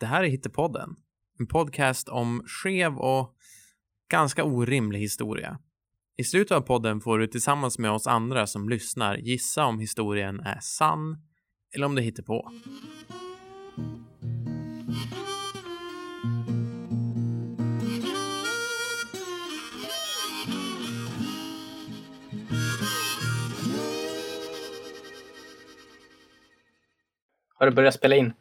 Det här är Hittepodden, en podcast om skev och ganska orimlig historia. I slutet av podden får du tillsammans med oss andra som lyssnar gissa om historien är sann eller om det hittar på. Har du börjat spela in?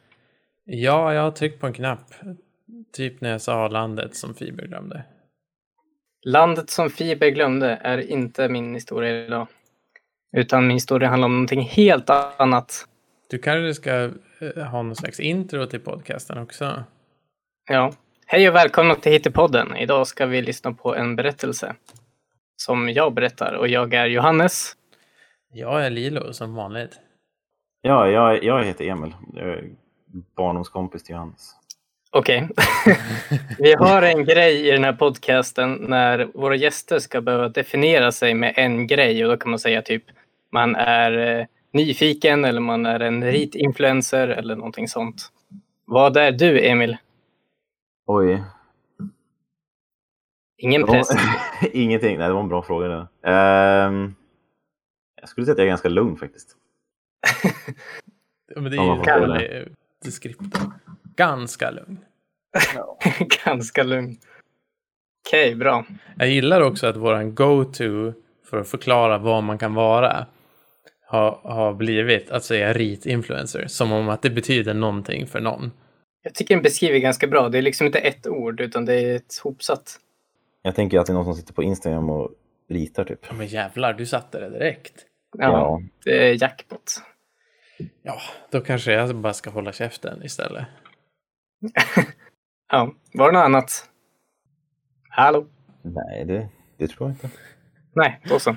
Ja, jag har tryckt på en knapp. Typ när jag sa landet som Fiber glömde. Landet som Fiber glömde är inte min historia idag. Utan min historia handlar om någonting helt annat. Du kanske ska eh, ha någon slags intro till podcasten också? Ja. Hej och välkomna till Hittepodden. Idag ska vi lyssna på en berättelse. Som jag berättar och jag är Johannes. Jag är Lilo som vanligt. Ja, jag, jag heter Emil. Barndomskompis till Johannes. Okej. vi har en grej i den här podcasten när våra gäster ska behöva definiera sig med en grej och då kan man säga typ man är eh, nyfiken eller man är en ritinfluencer eller någonting sånt. Vad är du, Emil? Oj. Ingen var- press. Ingenting. Nej, det var en bra fråga. Det. Ehm, jag skulle säga att jag är ganska lugn faktiskt. Ja, men det är ju descriptor. Ganska lugn. Ganska lugn. Okej, bra. Jag gillar också att våran go-to för att förklara vad man kan vara har, har blivit att säga rit-influencer. Som om att det betyder någonting för någon. Jag tycker den beskriver ganska bra. Det är liksom inte ett ord utan det är ett hopsatt. Jag tänker att det är någon som sitter på Instagram och ritar typ. Ja, men jävlar, du satte det direkt. Ja, Ja. det är jackpot. Ja, då kanske jag bara ska hålla käften istället. Ja, var det något annat? Hallå? Nej, det, det tror jag inte. Nej, då så.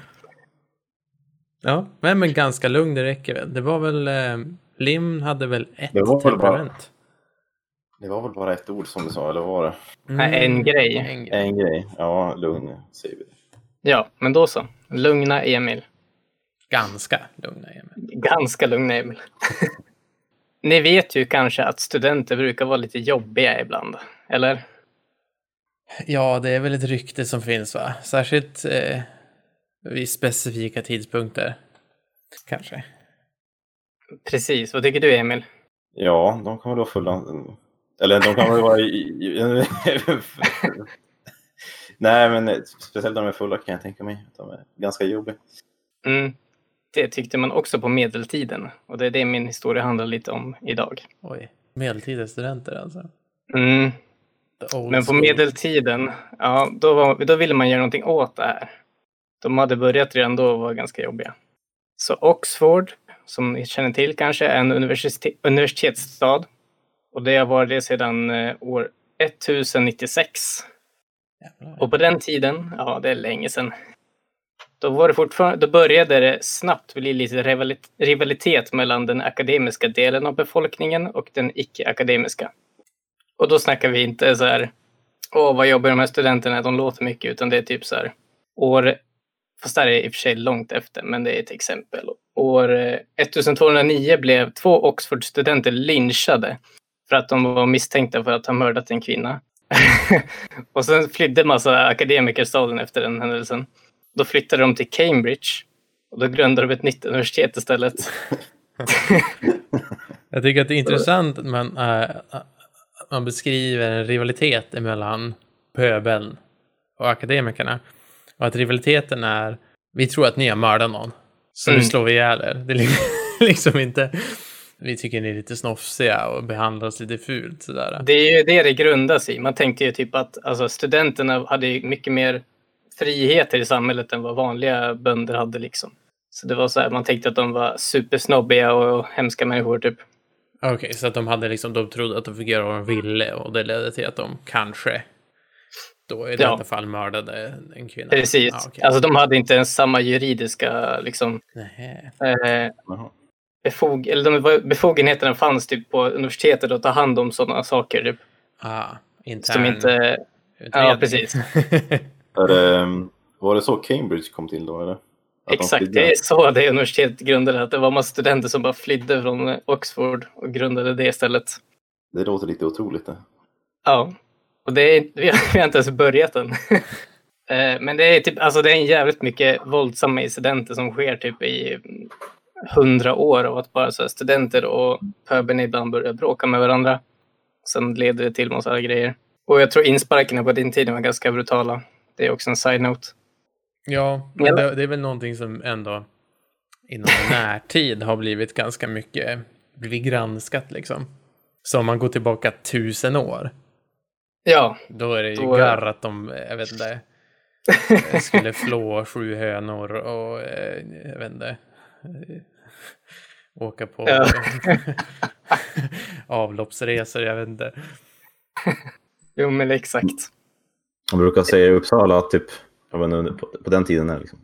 Ja, men, men ganska lugn, det räcker väl. Det var väl... Eh, Lim hade väl ett Det var väl bara- temperament? Det var väl bara ett ord som du sa, eller var det? En grej. En grej. En grej. Ja, lugn säger vi. Ja, men då så. Lugna Emil. Ganska lugna Emil. Ganska lugna Emil. Ni vet ju kanske att studenter brukar vara lite jobbiga ibland, eller? Ja, det är väl ett rykte som finns va? Särskilt eh, vid specifika tidpunkter. Kanske. Precis. Vad tycker du Emil? Ja, de kan väl vara fulla. Eller de kan väl vara i... Nej, men speciellt när de är fulla kan jag tänka mig. att De är ganska jobbiga. Mm. Det tyckte man också på medeltiden och det är det min historia handlar lite om idag. Oj. Medeltida studenter alltså. Mm. Men på medeltiden, ja, då, var, då ville man göra någonting åt det här. De hade börjat redan då och var ganska jobbiga. Så Oxford, som ni känner till kanske, är en universitet, universitetsstad. Och det har varit det sedan eh, år 1096. Jävlar. Och på den tiden, ja det är länge sedan, då, var det fortfarande, då började det snabbt bli lite rivalitet mellan den akademiska delen av befolkningen och den icke-akademiska. Och då snackar vi inte så här, åh vad jobbar de här studenterna, de låter mycket, utan det är typ så här, år, fast det är i och för sig långt efter, men det är ett exempel. År eh, 1209 blev två Oxford-studenter lynchade för att de var misstänkta för att ha mördat en kvinna. och sen flydde massa akademiker staden efter den händelsen. Då flyttade de till Cambridge och då grundade de ett nytt universitet istället. Jag tycker att det är intressant att man, äh, man beskriver en rivalitet mellan pöbeln och akademikerna. Och att rivaliteten är, vi tror att ni har mördat någon, så nu Mm. slår vi ihjäl er. Det är li- liksom inte, vi tycker ni är lite snofsiga och behandlar oss lite fult sådär. Det är ju det det grundas i. Man tänkte ju typ att alltså, studenterna hade mycket mer friheter i samhället än vad vanliga bönder hade. Liksom. Så det var så här, man tänkte att de var supersnobbiga och hemska människor typ. Okej, så att de hade liksom, de trodde att de fick göra vad de ville och det ledde till att de kanske då i Ja. detta fall mördade en kvinna. Precis. Ah, okej. Alltså de hade inte ens samma juridiska liksom, eh, befog eller de befogenheterna fanns typ på universitetet att ta hand om sådana saker. Typ, Ah, intern som inte... utredning. Ja, precis. Det, var det så Cambridge kom till då? Eller? Att Exakt, det är så det universitetet grundade. Att det var massa studenter som bara flydde från Oxford och grundade det istället. Det låter lite otroligt det. Ja, och det är, vi, har, vi har inte ens börjat än. Eh, Men det är, typ, alltså det är jävligt mycket våldsamma incidenter som sker typ i hundra år av att bara så studenter och pöbeln ibland börjar bråka med varandra. Sen leder det till massa grejer. Och jag tror insparkarna på din tid var ganska brutala. Det är också en side-note. Ja, men det, det är väl någonting som ändå inom närtid har blivit ganska mycket blivit granskat liksom. Så om man går tillbaka tusen år, Ja, då är det ju Då garr att de, jag vet inte, eh, skulle flå sju hönor och, eh, jag vet inte, eh, åka på Ja. avloppsresor, jag vet inte. jo men exakt. Man brukar säga i Uppsala att typ, jag vet inte, på, på den tiden, liksom,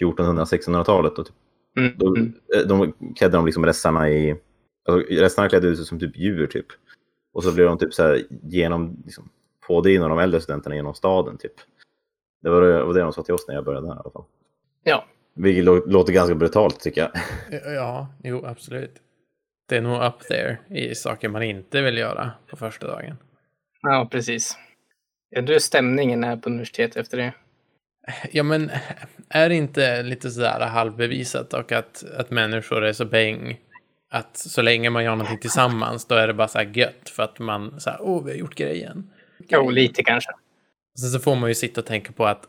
1400-1600-talet, då, typ, Mm. då, Mm. eh, de klädde de liksom resterna i... Alltså, resterna klädde ut sig som typ djur typ. Och så blev de typ så här genom, liksom, pådrivna av de äldre studenterna genom staden typ. Det var det, var det de sa till oss när jag började där i alla fall. Ja, Vilket lå- låter ganska brutalt tycker jag. Ja, jo, absolut. Det är nog up there i saker man inte vill göra på första dagen. ja precis. Undrar hur stämningen är på universitetet efter det. Ja, men är det inte lite sådär halvbevisat och att, att människor är så bäng att så länge man gör någonting tillsammans då är det bara så här gött för att man så här, åh, vi har gjort grejen. Jo, lite kanske. Sen så får man ju sitta och tänka på att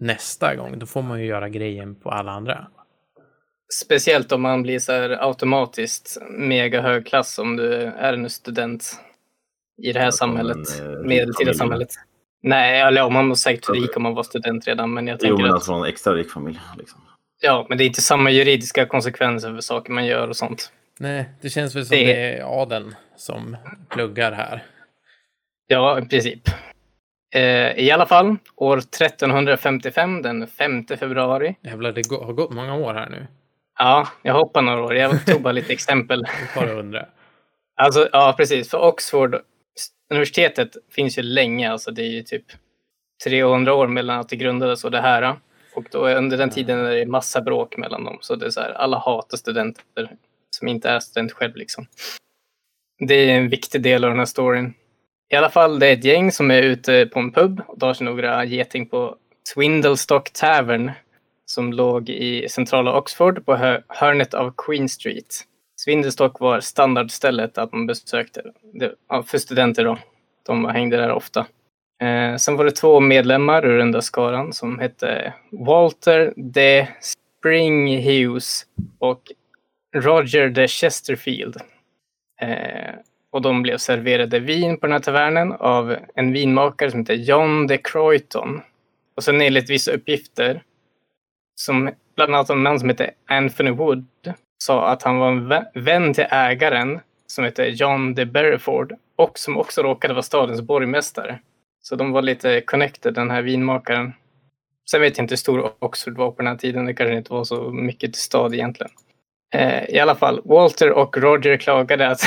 nästa gång, då får man ju göra grejen på alla andra. Speciellt om man blir så här automatiskt mega hög klass om du är en student i det här samhället. en, eh, medeltida samhället. Nej, eller om man var säkert rik om man var student redan, men jag Jo, tänker men att alltså från en extra rik familj. Liksom. ja, men det är inte samma juridiska konsekvenser för saker man gör och sånt. Nej, det känns väl som Det- det är adeln som pluggar här. Ja, i princip. Eh, I alla fall, år 1355, den 5 februari. Jävlar, det har gått många år här nu. Ja, jag hoppar några år. Jag tog bara lite exempel. Ett par hundra. Alltså, ja, precis. För Oxford, universitetet finns ju länge. Alltså, det är ju typ 300 år mellan att det grundades och det här. Och då under den tiden är det massa bråk mellan dem. Så det är så här, alla hatar studenter som inte är student själv. Liksom. Det är en viktig del av den här storyn. I alla fall, det är ett gäng som är ute på en pub och tar sig några geting på Swindlestock Tavern som låg i centrala Oxford på hörnet av Queen Street. Svindelstock var standardstället att man besökte det, för studenter. Då. De hängde där ofta. Eh, sen var det två medlemmar ur den där skaran som hette Walter de Springhughes och Roger de Chesterfield. Eh, och de blev serverade vin på den här tavernen av en vinmakare som hette John de Croyton. Och sen enligt vissa uppgifter, som bland annat en man som hette Anthony Wood, sa att han var en vän till ägaren som heter John de Berreford och som också råkade vara stadens borgmästare. Så de var lite connected, den här vinmakaren. Sen vet jag inte hur stor Oxford var på den här tiden. Det kanske inte var så mycket till stad egentligen. Eh, I alla fall, Walter och Roger klagade att,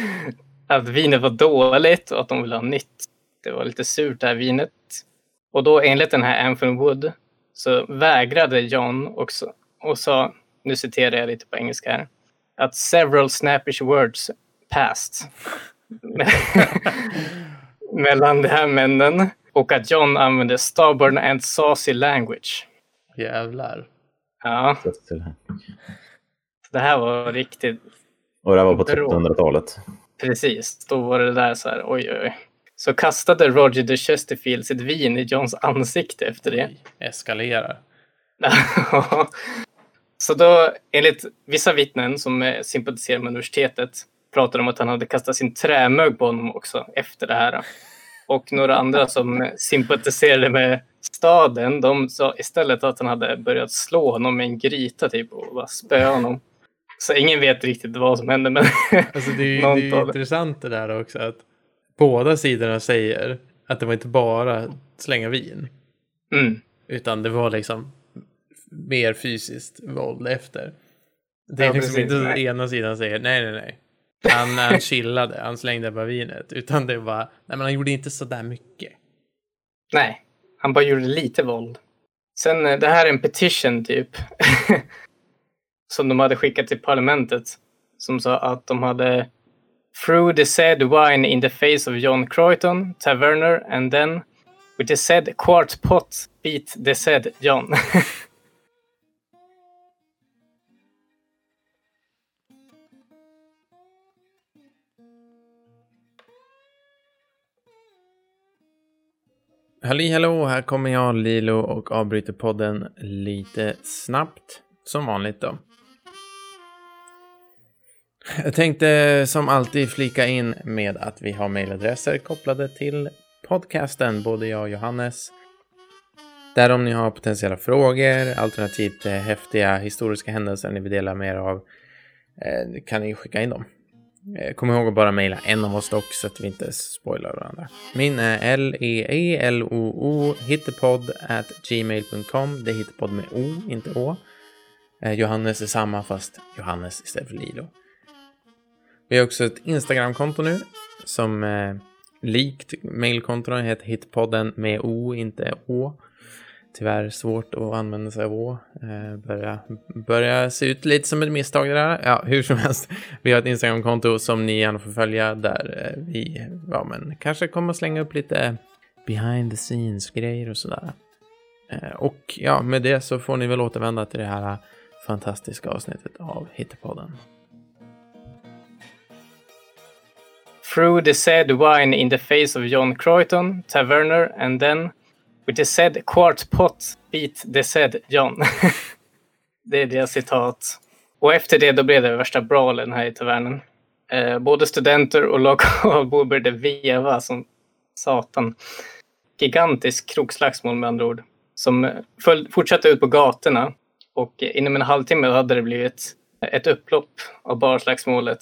att vinet var dåligt och att de ville ha nytt. Det var lite surt det här vinet. Och då enligt den här Anthony Wood så vägrade John också och sa, nu citerar jag lite på engelska här, att several snappish words passed mellan de här männen och att John använde stubborn and saucy language. Jävlar. Ja, det här var riktigt Och det här var på Bra. 1300-talet. Precis, då var det där så här, oj oj oj. Så kastade Roger de Chesterfield sitt vin i Johns ansikte efter det. Eskalerar. så då, enligt vissa vittnen som sympatiserar med universitetet, pratar de om att han hade kastat sin trämög på honom också efter det här. Och några andra som sympatiserade med staden, de sa istället att han hade börjat slå honom med en gryta typ och bara spöa honom. Så ingen vet riktigt vad som hände, men Alltså det är ju, det är ju intressant det där också att båda sidorna säger att det var inte bara slänga vin. mm. Utan det var liksom mer fysiskt våld efter. Det är Ja, liksom inte Nej. ena sidan säger nej, nej, nej. Han, han chillade, han slängde bara vinet. Utan det var, nej men han gjorde inte så där mycket. Nej, han bara gjorde lite våld. Sen, eh, det här är en petition typ. som de hade skickat till parlamentet. Som sa att de hade threw the said wine in the face of John Croyton, taverner, and then with the said quart pot beat the said John. Halli hallå, här kommer jag Lilo och avbryter podden lite snabbt. Som vanligt då. Jag tänkte som alltid flika in med att vi har mejladresser kopplade till podcasten, både jag och Johannes. Där om ni har potentiella frågor, alternativt eh, häftiga historiska händelser ni vill dela med er av, eh, kan ni skicka in dem. Eh, kom ihåg att bara mejla en av oss dock så att vi inte spoilar varandra. Min är L-E-E-L-O-O hittepodd at gmail.com. Det är hittepodd med O, inte Å. Eh, Johannes är samma fast Johannes istället för Lilo. Vi har också ett Instagramkonto nu som eh, likt mailkontona heter hitpodden med O, inte Å. Tyvärr svårt att använda sig av Å. Eh, börja, börja se ut lite som ett misstag det där. Ja, hur som helst. Vi har ett Instagramkonto som ni gärna får följa där eh, vi ja, men, kanske kommer att slänga upp lite behind the scenes grejer och sådär. Eh, och ja, med det så får ni väl återvända till det här eh, fantastiska avsnittet av Hittepodden. Through the said wine in the face of John Croyton, taverner, and then with the said quart pot beat the said John. det är deras citat. Och efter det då blev det värsta brawlen här i tavernen. Eh, både studenter och lokalbor började veva som satan. Gigantisk krogslagsmål med andra ord. Som föll, fortsatte ut på gatorna. Och inom en halvtimme hade det blivit ett upplopp av barslagsmålet.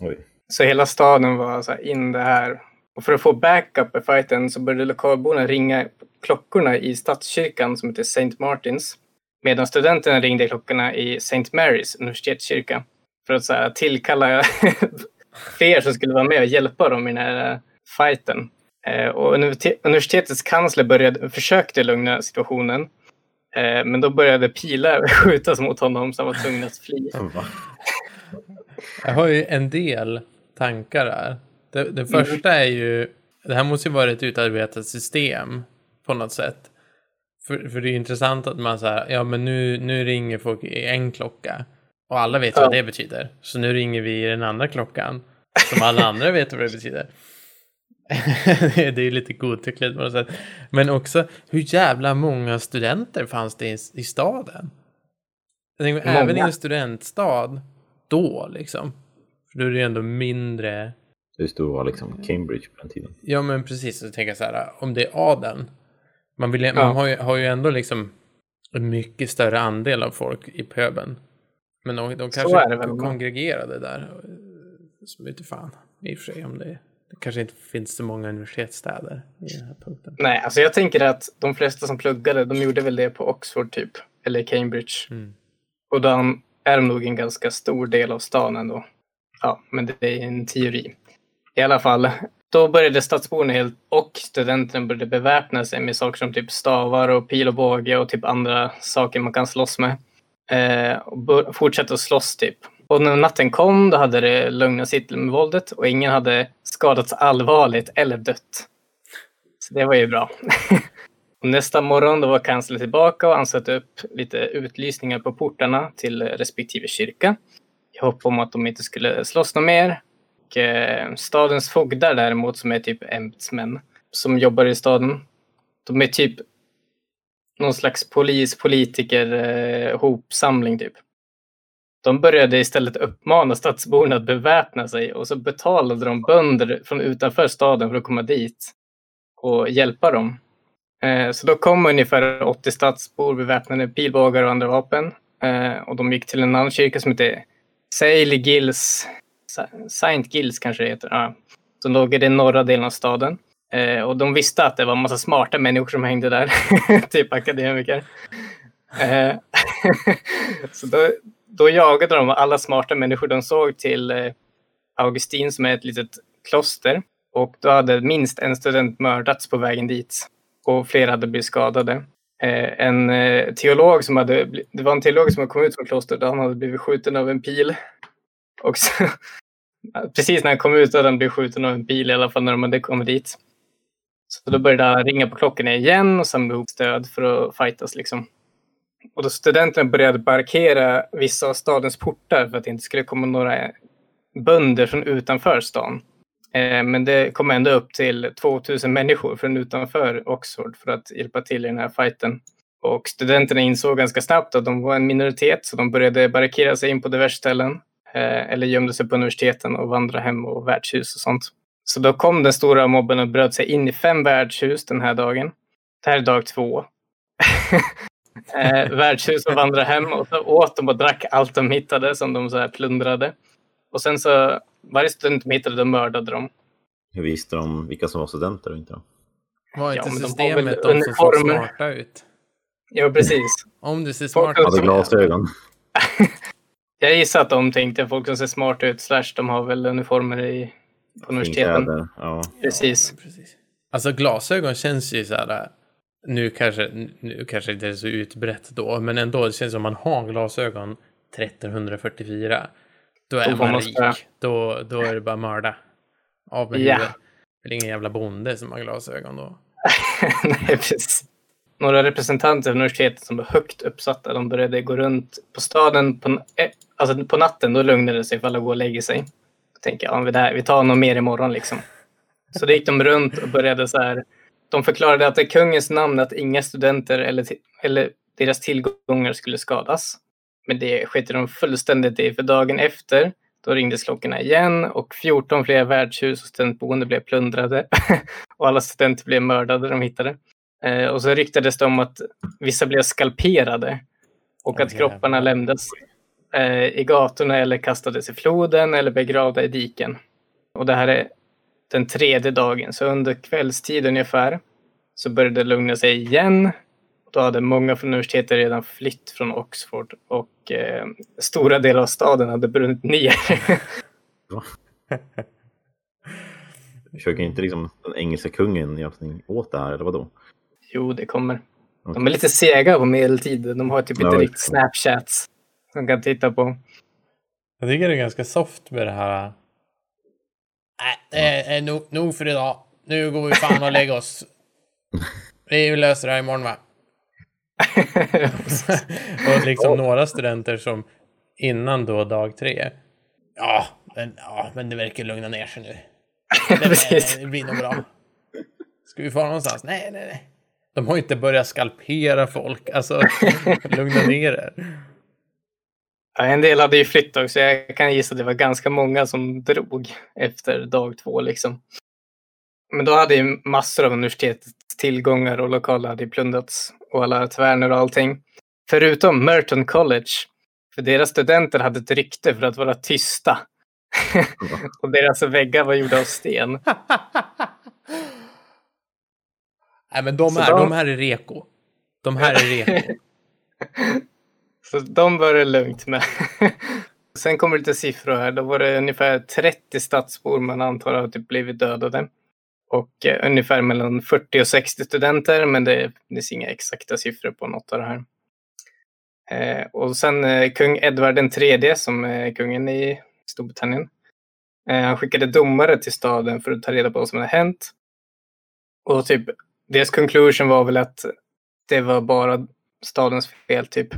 Oj. Så hela staden var så in det här. Och för att få backup i fighten så började lokalborna ringa klockorna i stadskyrkan som heter St. Martins. Medan studenterna ringde klockorna i St. Marys universitetskyrka. För att så här, tillkalla fler som skulle vara med och hjälpa dem i den här eh, fighten. Eh, och universitetets kansler började, försökte lugna situationen. Eh, men då började pilar skjutas mot honom så han var tvungen att fly. Jag har ju en del tankar där. Det, det första är ju, det här måste ju vara ett utarbetat system på något sätt. För, för det är intressant att man säger, ja men nu, nu ringer folk i en klocka. Och alla vet Ja. vad det betyder. Så nu ringer vi i den andra klockan. Som alla andra vet vad det betyder. det är ju lite godtyckligt på något sätt. Men också, hur jävla många studenter fanns det i, i staden? Många. även i en studentstad, då liksom. För då är det ju ändå mindre Hur stor var liksom Cambridge på den tiden? Ja men precis, så tänker jag så här, om det är adeln. Man, vill, Ja. man har, ju, har ju ändå liksom en mycket större andel av folk i pöben. Men de, de Så kanske är det väl. kongregerade där. Som inte fan, i och för sig om det, det kanske inte finns så många universitetsstäder i den här punkten. Nej, alltså jag tänker att de flesta som pluggade, de gjorde väl det på Oxford typ. Eller Cambridge. Mm. Och de är nog en ganska stor del av stan ändå. Ja, men det är en teori. I alla fall, då började stadsborna helt och studenterna började beväpna sig med saker som typ stavar och pil och båge och typ andra saker man kan slåss med. Eh, och fortsatte att slåss typ. Och när natten kom då hade det lugnat sig med våldet och ingen hade skadats allvarligt eller dött. Så det var ju bra. Och nästa morgon då var kanslern tillbaka och han satte upp lite utlysningar på portarna till respektive kyrka. I hopp om att de inte skulle slåss något mer. Och, eh, stadens fogdar däremot, som är typ ämbetsmän som jobbar i staden. De är typ någon slags polis, politiker, eh, hopsamling typ. De började istället uppmana stadsborna att beväpna sig och så betalade de bönder från utanför staden för att komma dit och hjälpa dem. Eh, Så då kom ungefär 80 stadsbor beväpnade med pilbågar och andra vapen. Eh, Och de gick till en annan kyrka som heter Sail Gills, Saint Gills kanske det heter. Ja. Som låg i den norra delen av staden. Eh, Och de visste att det var en massa smarta människor som hängde där. typ akademiker. Eh, Så då, då jagade de alla smarta människor de såg till eh, Augustin som är ett litet kloster. Och då hade minst en student mördats på vägen dit. Och flera hade blivit skadade. Eh, en eh, teolog som hade, det var en teolog som hade kommit ut från klostret han hade blivit skjuten av en pil. Och så, Precis när han kom ut hade han blivit skjuten av en bil i alla fall när de hade kommit dit. Så då började han ringa på klockorna igen och samla ihop stöd för att fightas liksom. Och då studenterna började barrikera vissa av stadens portar för att det inte skulle komma några bönder från utanför stan. Eh, men det kom ändå upp till 2000 människor från utanför Oxford för att hjälpa till i den här fighten. Och studenterna insåg ganska snabbt att de var en minoritet så de började barrikera sig in på diverse ställen. Eh, eller gömde sig på universiteten och vandrade hem och värdshus och sånt. Så då kom den stora mobben och bröt sig in i fem värdshus den här dagen. Det här är dag två. eh, värdshus och vandrade hem och så åt de och drack allt de hittade som de så här plundrade. Och sen så, varje student de hittade, de mördade dem. Hur visste de vilka som var studenter och inte? Då? Var Ja, inte men de har systemet väl de, som såg smarta ut? Ja, precis. Om du ser smart ut. Hade glasögon. Jag gissar att de tänkte folk som ser smarta ut, slash de har väl uniformer i, på universiteten. Ja. Precis. Ja, precis. Alltså glasögon känns ju så här. Nu kanske, nu kanske inte är så utbrett då, men ändå det känns som man har glasögon 1344. Då är Då man rik. spö. Då, då är det bara mörda. Av med Ja. huvudet. Det är ingen jävla bonde som har glasögon då. Nej, precis. Några representanter från universitetet som var högt uppsatta, de började gå runt på staden på, eh, alltså på natten. Då lugnade det sig för alla går och lägger sig. Då tänker jag, ja, vi, där, vi tar något mer imorgon liksom. Så då gick de runt och började så här. De förklarade att det är kungens namn att inga studenter eller, eller deras tillgångar skulle skadas. Men det skiter de fullständigt i, för dagen efter då ringdes klockorna igen och 14 fler värdshus och studentboende blev plundrade. och alla studenter blev mördade de hittade. Eh, och så ryktades det om att vissa blev skalperade och att kropparna lämnades eh, i gatorna eller kastades i floden eller begravda i diken. Och det här är den tredje dagen, så under kvällstid ungefär så började det lugna sig igen. Då hade många från universitetet redan flytt från Oxford och eh, stora delar av staden hade brunnit ner. Försöker inte liksom den engelska kungen göra någonting åt det här, eller vadå? Jo, det kommer. De är lite sega på medeltid. De har typ Ja, inte det- riktigt Snapchats som kan titta på. Jag tycker det är ganska soft med det här. Nej, det är nog, nog för idag. Nu går vi fan och lägger oss. Vi löser det här imorgon va? och liksom några studenter som innan då dag tre. Ja, men, ja, men det verkar lugna ner sig nu. Det, Precis. det blir nog bra. Ska vi fara någonstans? Nej, nej, nej. De har ju inte börjat skalpera folk. Alltså, lugna ner er. Ja, en del hade ju flytt också. Jag kan gissa att det var ganska många som drog efter dag två. Liksom. Men då hade ju massor av universitetets tillgångar och lokaler hade plundrats och alla tvärnor och allting. Förutom Merton College. För deras studenter hade ett rykte för att vara tysta. och deras väggar var gjorda av sten. Nej, men de Så här, de- de här är reko. De här är reko. Så de var det lugnt med. Sen kommer lite siffror här. Då var det ungefär 30 stadsbor man antar har typ blivit dödade. Och eh, ungefär mellan 40 och 60 studenter, men det finns inga exakta siffror på något av det här. Eh, och sen eh, kung Edvard tredje, som är kungen i Storbritannien. Eh, han skickade domare till staden för att ta reda på vad som hade hänt. Och typ, deras conclusion var väl att det var bara stadens fel typ.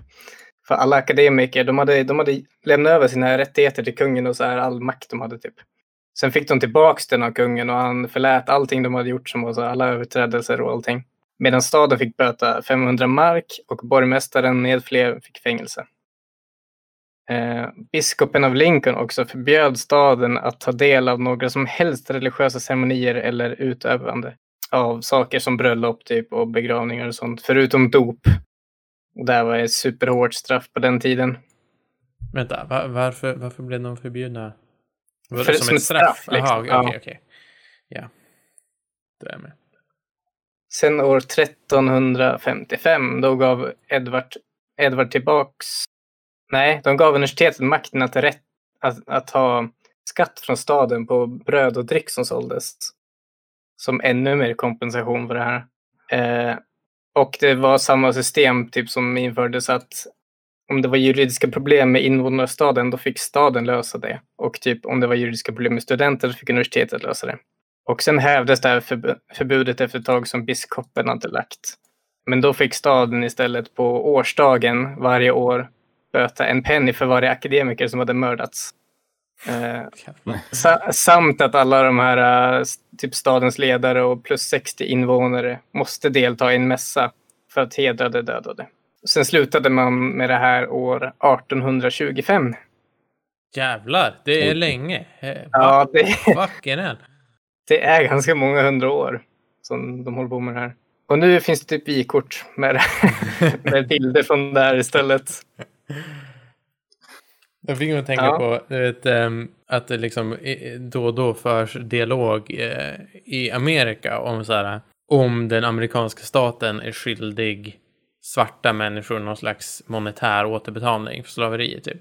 För alla akademiker, de hade, de hade lämnat över sina rättigheter till kungen och så här all makt de hade typ. Sen fick de tillbaks den av kungen och han förlät allting de hade gjort som var så här, alla överträdelser och allting. Medan staden fick böta 500 mark och borgmästaren med fler fick fängelse. Eh, biskopen av Lincoln också förbjöd staden att ta del av några som helst religiösa ceremonier eller utövande av saker som bröllop typ och begravningar och sånt, förutom dop. Och det här var ett superhårt straff på den tiden. Vänta, va- varför, varför blev de förbjudna? Var det För- som, som ett straff? liksom. Jaha, okej, Ja. okej, okej. Ja. Det där med. Sen år 1355, då gav Edvard, Edvard tillbaks... Nej, de gav universitetet makten att, rätt, att, att ha skatt från staden på bröd och dryck som såldes. Som ännu mer kompensation för det här. Eh, och det var samma system typ som infördes att om det var juridiska problem med invånarstaden, då fick staden lösa det. Och typ om det var juridiska problem med studenter, då fick universitetet lösa det. Och sen hävdes det här förbudet efter ett tag som biskopen hade lagt. Men då fick staden istället på årsdagen varje år böta en penny för varje akademiker som hade mördats. Eh, sa- samt att alla de här eh, typ stadens ledare och plus 60 invånare måste delta i en mässa för att hedra de dödade. Sen slutade man med det här år 1825. Jävlar, det är länge. Eh, Ja, det, hell. det är ganska många hundra år som de håller på med det här. Och nu finns det typ vykort med, med bilder från det här istället. Jag fick mig tänka Ja. på du vet, ehm, att det liksom då och då förs dialog eh, i Amerika om så här om den amerikanska staten är skyldig svarta människor någon slags monetär återbetalning för slaveri typ.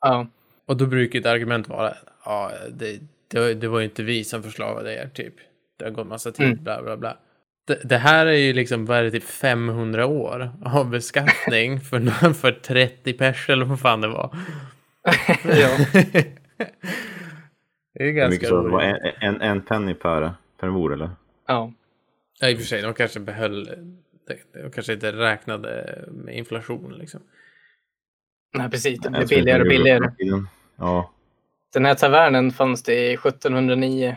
Ja, Och då brukar ett argument vara ja, det, det, det var ju inte vi som förslavade er typ. Det har gått massa tid, Mm. bla bla bla. Det, det här är ju liksom, vad är det, typ 500 år av beskattning för, för 30 pers eller vad fan det var. Ja. det är ganska mycket så? Det var roligt. en, en, en penny per, per mord eller? ja. Ja, i och för sig, de kanske behöll, de, de kanske inte räknade med inflation liksom. Nej, precis. Det blir billigare och billigare. Ja. Den här tavernen fanns det i 1709.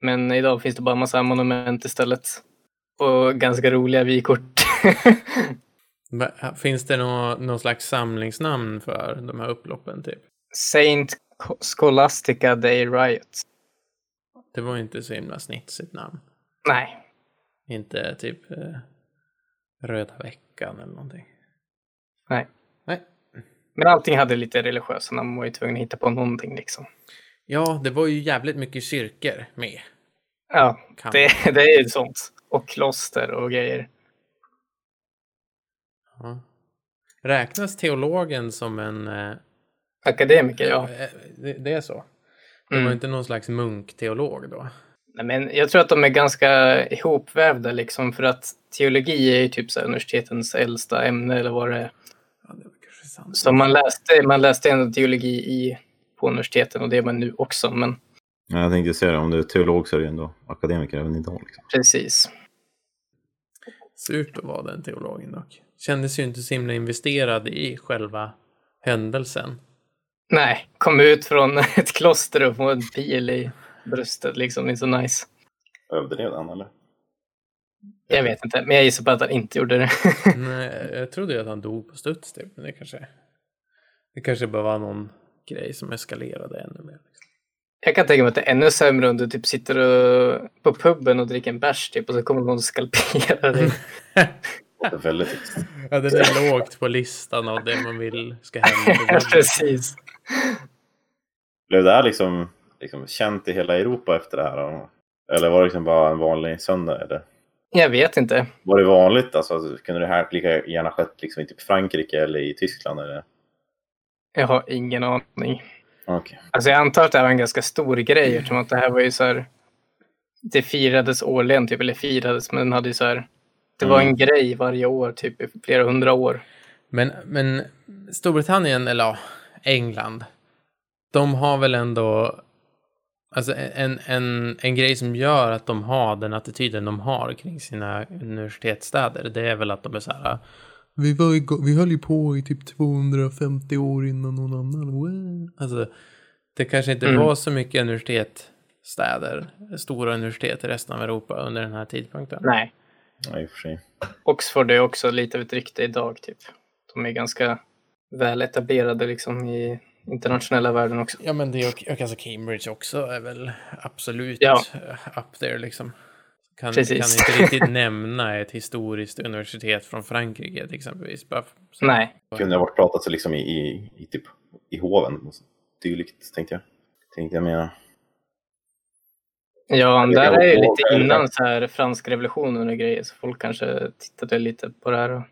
Men idag finns det bara massa monument istället. Och ganska roliga vykort. Men, Finns det någon, någon slags samlingsnamn för de här upploppen typ? Saint Scholastica Day Riot. Det var ju inte så himla snitsigt namn. Nej, Inte typ eh, Röda veckan eller någonting. nej. Nej. Men allting hade lite religiösa namn. Man var ju tvungen att hitta på någonting liksom. Ja, det var ju jävligt mycket kyrkor med. Ja, det, det är ju sånt. Och kloster och grejer. Ja. Räknas teologen som en... Eh, Akademiker, ja. eh, det, det är så? Det var Mm. inte någon slags munkteolog då? Nej, men jag tror att de är ganska ihopvävda liksom. För att teologi är ju typ så här universitetens äldsta ämne eller vad det är. Ja, det var kanske sant. Så man läste, man läste ändå teologi i, på universiteten och det är man nu också. Men Ja, Jag tänkte säga det, om du är teolog så är du ändå akademiker även idag. Liksom. precis. Surt att vara den teologen dock. Kändes ju inte så himla investerad i själva händelsen. Nej, kom ut från ett kloster och få en pil i bröstet liksom. Det är inte så nice. Överdrev han eller? Jag vet inte, men jag gissar på att han inte gjorde det. Nej, jag trodde ju att han dog på studs typ, men det kanske... Det kanske bara var någon grej som eskalerade ännu mer. Liksom. Jag kan tänka mig att det är ännu sämre om du typ sitter och, på puben och dricker en bärs typ och så kommer någon och skalperar dig. Det är väldigt. Ja, den är lågt på listan av det man vill ska hända. Precis. Blev det här liksom, liksom känt i hela Europa efter det här? Eller var det liksom bara en vanlig söndag? Eller? Jag vet inte. Var det vanligt? Alltså, kunde det här lika gärna skett liksom i typ Frankrike eller i Tyskland? Eller? Jag har ingen aning. Okej. Alltså jag antar att det här var en ganska stor grej eftersom att det här var ju så här. Det firades årligen typ, eller firades, men den hade ju så här. Det var en Mm. grej varje år, typ i flera hundra år. Men, men Storbritannien, eller ja, England, de har väl ändå alltså en, en, en grej som gör att de har den attityden de har kring sina universitetsstäder. Det är väl att de är så här. Vi, var igång, vi höll ju på i typ 250 år innan någon annan. Wow." Alltså, det kanske inte Mm. var så mycket universitetsstäder, stora universitet i resten av Europa under den här tidpunkten. Nej. Ja, i och för sig. Oxford är också lite av ett rykte idag, typ. De är ganska väl etablerade liksom i internationella världen också. Ja, men det är och, och alltså Cambridge också är väl absolut Ja. up there liksom. Kan, Precis. kan inte riktigt nämna ett historiskt universitet från Frankrike till exempelvis. Bara så. Nej. Kunde ha varit pratat så liksom i, i, i, typ, i hoven. Dylikt tänkte jag. Tänkte jag mena. Ja, där är ju lite innan så här franska revolutionen och grejer, så folk kanske tittade lite på det här. Och...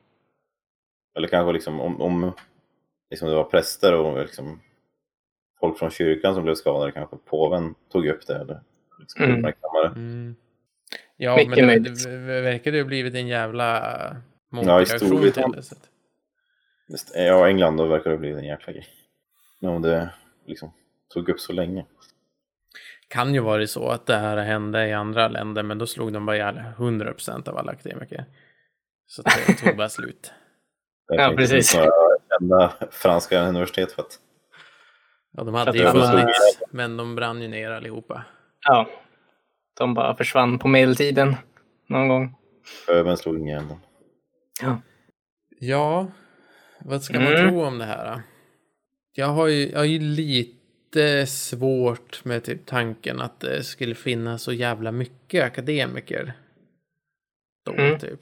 Eller kanske liksom om, om liksom det var präster och liksom folk från kyrkan som blev skadade. Kanske påven tog upp det. Eller liksom Mm. uppmärksammade. Mm. Ja, Mycket men det, det verkar ju ha blivit en jävla Ja, i motreaktion till det. Så att, Just, ja, England då verkar det bli en jäkla grej. Men om det liksom tog upp så länge. Kan ju vara så att det här hände i andra länder, men då slog de bara ihjäl 100% av alla akademiker. Så det tog bara slut. Ja, precis. enda franska universitet för att Ja, de hade ju funnits, men de brann ju ner allihopa. Ja. De bara försvann på medeltiden någon gång. Pöbeln slog igen. dem. Ja. Ja, vad ska man Mm. tro om det här? då? Jag har ju, jag har ju lite svårt med typ tanken att det skulle finnas så jävla mycket akademiker. Då, Mm. typ.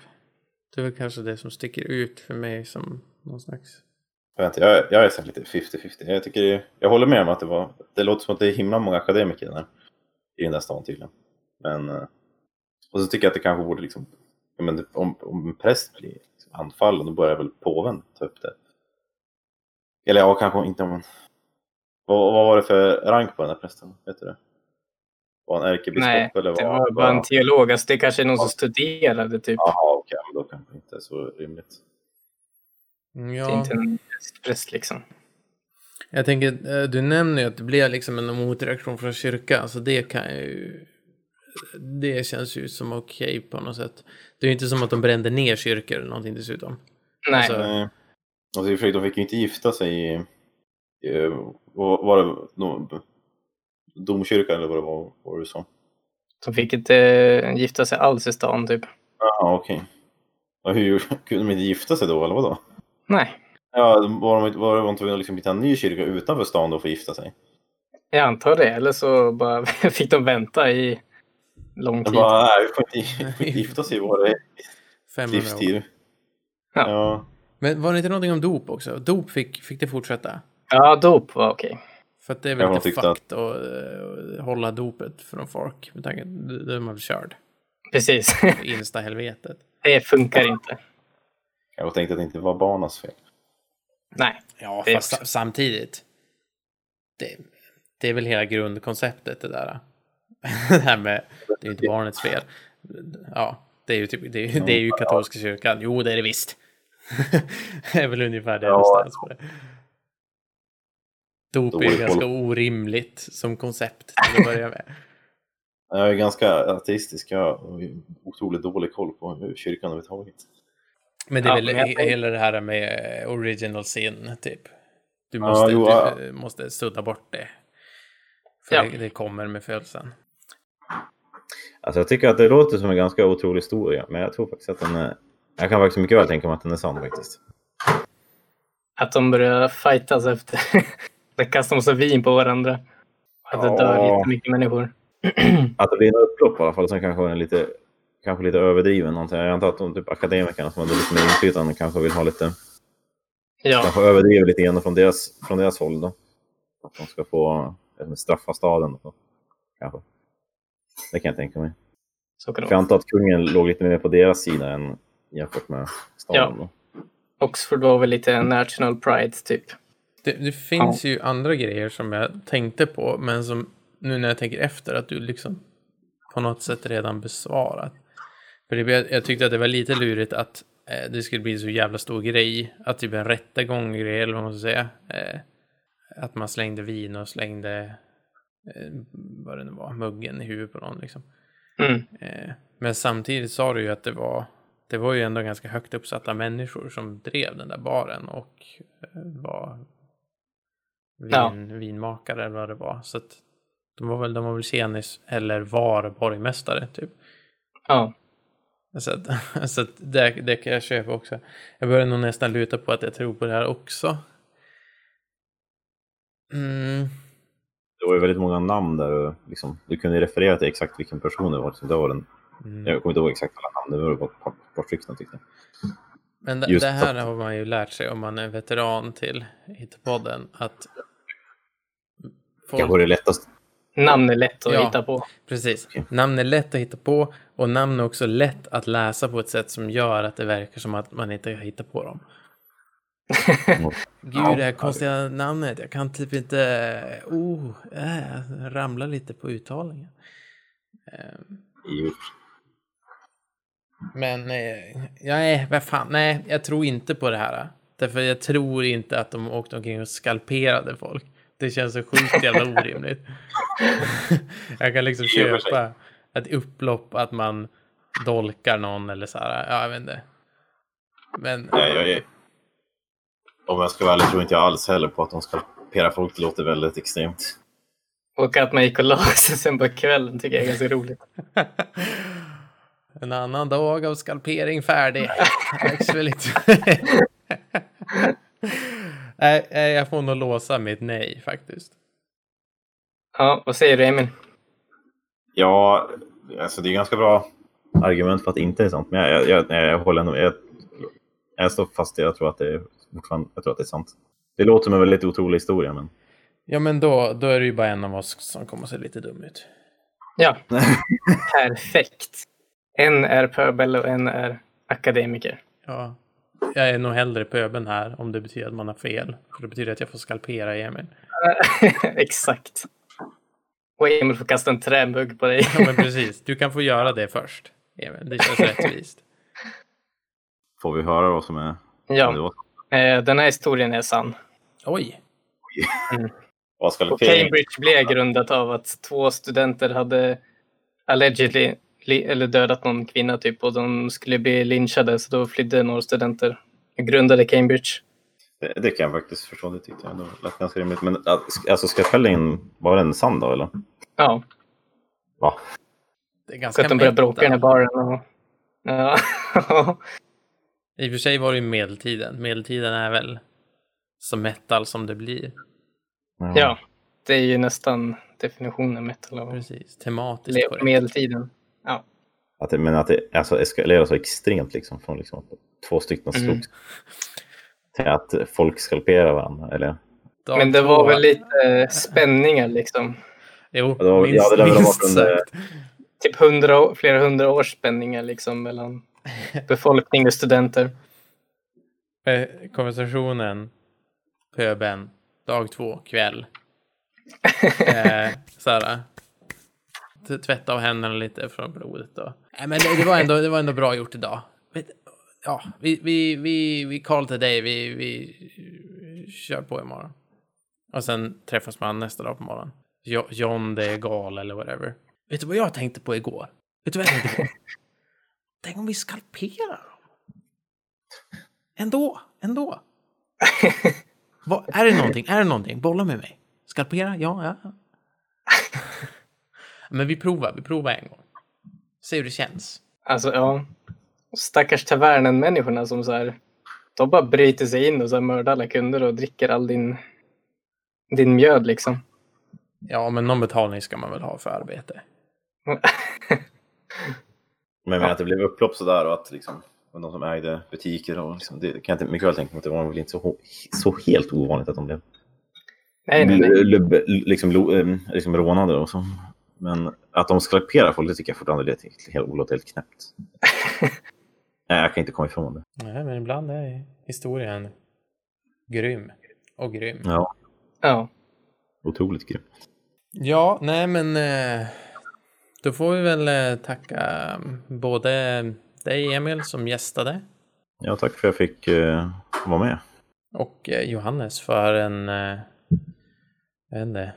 Det är väl kanske det som sticker ut för mig som någon slags... Jag, vet inte, jag, jag är lite 50-50. Jag, tycker det, jag håller med om att det var... Det låter som att det är himla många akademiker där, i den där stan tydligen. Men... eh, Och så tycker jag att det kanske borde liksom... Men om, om en präst blir liksom anfallen, då börjar väl påven ta upp det. Eller ja, kanske inte om en... Vad, vad var det för rank på den här prästen? Vet du det? Var han ärkebiskop Nej, eller det var var bara en teolog. Alltså, det kanske är någon som Ja. studerade typ. Jaha, okej, men då kanske inte är så rimligt. Det är Ja, inte en präst liksom. jag tänker, eh, du nämner ju att det blev liksom en motreaktion från kyrkan, så det kan ju... Det känns ju som okej på något sätt. Det är ju inte som att de brände ner kyrkor eller någonting dessutom. Nej. Alltså- Nej. Alltså, de fick ju inte gifta sig i, var det, no, domkyrkan eller vad det var, var det så? De fick inte eh, gifta sig alls i stan typ. Ja, okej. Och hur kunde de inte gifta sig då, eller vadå? Nej, Ja, var de, var de tvungna att liksom hitta en ny kyrka utanför stan då för att gifta sig? jag antar det. Eller så bara fick de vänta i lång tid. bara, nej, vi får inte, vi får inte gifta sig i vår 500 år. livstid. Ja. Ja. Men var det inte någonting om dop också? Dop fick, fick det fortsätta? Ja, dop var okej. För att det är väl lite fucked att eh, hålla dopet från folk. Med tanke på då är man väl körd. Precis. Insta-helvetet. det funkar inte. Jag tänkte att det inte var barnas fel. Nej. Ja, fast också- sa- samtidigt. Det, det är väl hela grundkonceptet det där. det här med, det är inte barnets fel. Ja, det är ju, typ, det är, det är ju katolska kyrkan. Jo, det är det visst. det är väl ungefär det Ja. det på det. Dop är ganska koll. orimligt som koncept till att börja med. Jag är ganska ateistisk, jag har otroligt dålig koll på kyrkan överhuvudtaget. Men det är Ja, väl men jag hela det här med original sin, typ. Du Ja, måste, jo, du ja. måste sudda bort det. För Ja. det, det kommer med födelsen. Alltså jag tycker att det låter som en ganska otrolig historia, men jag tror faktiskt att den är... Jag kan faktiskt mycket väl tänka mig att den är sann faktiskt. Att de börjar fightas efter. De kastar massa vin på varandra. Att det dör Ja. jättemycket människor. Att det blir en upplopp i alla fall, som kanske är lite, kanske lite överdriven. Någonting. Jag antar att de typ akademikerna som hade lite mer inflytande kanske vill ha lite, Ja, kanske överdriver lite grann från deras, från deras håll då. Att de ska få eh, straffa staden då. Kanske. Det kan jag tänka mig. så kan jag antar att kungen låg lite mer på deras sida än jämfört med staden. Ja. Då. Oxford var väl lite national pride typ. Det, det finns ju andra grejer som jag tänkte på, men som nu när jag tänker efter att du liksom på något sätt redan besvarat. För det, jag, jag tyckte att det var lite lurigt att eh, det skulle bli så jävla stor grej, att typ en rättegång grej, eller vad man ska säga. Eh, att man slängde vin och slängde, eh, vad det nu var, muggen i huvudet på någon liksom. Mm. Eh, men samtidigt sa du ju att det var det var ju ändå ganska högt uppsatta människor som drev den där baren och eh, var vin, Ja. vinmakare eller vad det var. Så att de var väl, de var väl tjenis eller var borgmästare typ. Ja, Så att, så att det, det kan jag köpa också. Jag börjar nog nästan luta på att jag tror på det här också. Mm. Det var ju väldigt många namn där. och Liksom, du kunde referera till exakt vilken person det var. Så det var den, Mm. jag kommer inte ihåg exakt alla namn, det var bara ett par, par stycken tyckte jag. Men det, det här att- har man ju lärt sig om man är veteran till Hittepodden att folk, Kanske det lättaste. namn är lätt att Ja. hitta på. Precis. Okej. Namn är lätt att hitta på och namn är också lätt att läsa på ett sätt som gör att det verkar som att man inte har hittat på dem. Gud, det här konstiga namnet. Jag kan typ inte... Oh, äh, ramlar lite på uttalningen. Ehm, Men, eh, nej, vad fan, nej, jag tror inte på det här. Därför jag tror inte att de åkte omkring och skalperade folk. Det känns så sjukt jävla orimligt. jag kan liksom köpa ett upplopp att man dolkar någon eller så här. Ja, jag vet inte. Men Nej, jag är... Om jag ska vara ärlig tror inte jag alls heller på att de ska pera folk. Det låter väldigt extremt. Och att man gick och la sig sen på kvällen tycker jag är ganska roligt. en annan dag av skalpering färdig. Dags Nej, jag får nog låsa mitt nej faktiskt. Ja, vad säger du Emil? Ja, alltså det är ganska bra argument för att inte är sant. Men jag, jag, jag, jag håller ändå... Jag, jag står fast i jag tror att det är fortfarande, jag tror att det är sant. Det låter som en väldigt otrolig historia, men Ja, men då, då är det ju bara en av oss som kommer att se lite dum ut. Ja, perfekt. En är pöbel och en är akademiker. Ja, jag är nog hellre pöben här om det betyder att man har fel. För det betyder att jag får skalpera Emil. Exakt. Och Emil får kasta en trämugg på dig. Ja, men precis. Du kan få göra det först, Emil. Det känns rättvist. får vi höra vad som är... Ja, eh, den här historien är sann. Oj, Och Cambridge blev grundat av att två studenter hade allegedly eller dödat någon kvinna typ och de skulle bli lynchade så då flydde några studenter. och Grundade Cambridge. Det, det kan jag faktiskt förstå. Det tyckte jag ändå lät ganska rimligt. Men att- alltså, ska fällningen vara den sann då, eller? Ja, Va? det är så ganska att de började bråka i den här metal. baren. Och... Ja. I och för sig var det ju medeltiden. Medeltiden är väl så metal som det blir. ja, det är ju nästan definitionen metal Precis, tematiskt korrekt. medeltiden. Att det, men att det alltså, eskalerar så extremt liksom. Från liksom att två stycken Mm. slogs. Till att folk skalperar varandra. Eller? Men det två- var väl lite spänningar liksom. Jo, Ja, det var- minst, ja, det minst varit under- sagt. Typ hundra, flera hundra års spänningar liksom mellan befolkning och studenter. Eh, Konversationen, pöben, dag två, kväll. Eh, såhär. Tvätta av händerna lite från blodet då. Nej, men det, det, var ändå, det var ändå bra gjort idag. Ja, vi, vi, vi, vi call till dig, vi, vi kör på imorgon. Och sen träffas man nästa dag på morgonen. Jo, John, det är gal eller whatever. Vet du vad jag tänkte på igår? Vet du vad jag tänkte på? Tänk om vi skalperar dem. Ändå, ändå. Vad, är det någonting? Är det någonting? Bolla med mig. Skalpera? Ja, ja. Men vi provar, vi provar en gång. Se hur det känns. Alltså ja. Stackars tavernen-människorna som så här. De bara bryter sig in och så här mördar alla kunder och dricker all din, din mjöd liksom. Ja, men någon betalning ska man väl ha för arbete. Men menar att det blev upplopp sådär och att liksom, och de som ägde butiker och liksom, det kan jag inte mycket väl tänka mig att det var väl inte så, så helt ovanligt att de blev nej, nej, nej. liksom, em, liksom rånade och så. Men att de skalperar folk, det tycker jag fortfarande är helt, låter helt knäppt. Nej, jag kan inte komma ifrån det. Nej, men ibland är historien grym. Och grym. Ja, Ja. otroligt grymt. Ja, nej men eh, då får vi väl eh, tacka mm, både dig Emil som gästade Ja, tack för att jag fick eh, vara med. och Johannes för en jag vet inte,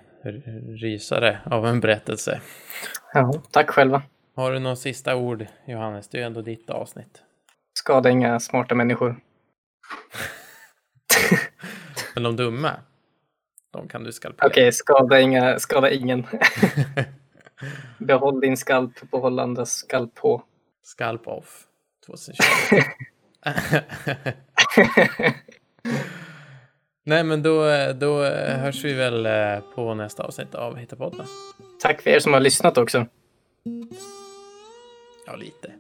rysare av en berättelse. ja. Tack själva. Har du några sista ord Johannes? Det är ju ändå ditt avsnitt. Skada inga smarta människor. Men de dumma, de kan du skalpera. Okej, skada, inga, skada ingen. Behåll din skalp, behåll andras skalp på. Skalp off 2020. Nej men då, då hörs vi väl eh, på nästa avsnitt av Hitta podden. Tack för er som har lyssnat också. Ja, lite.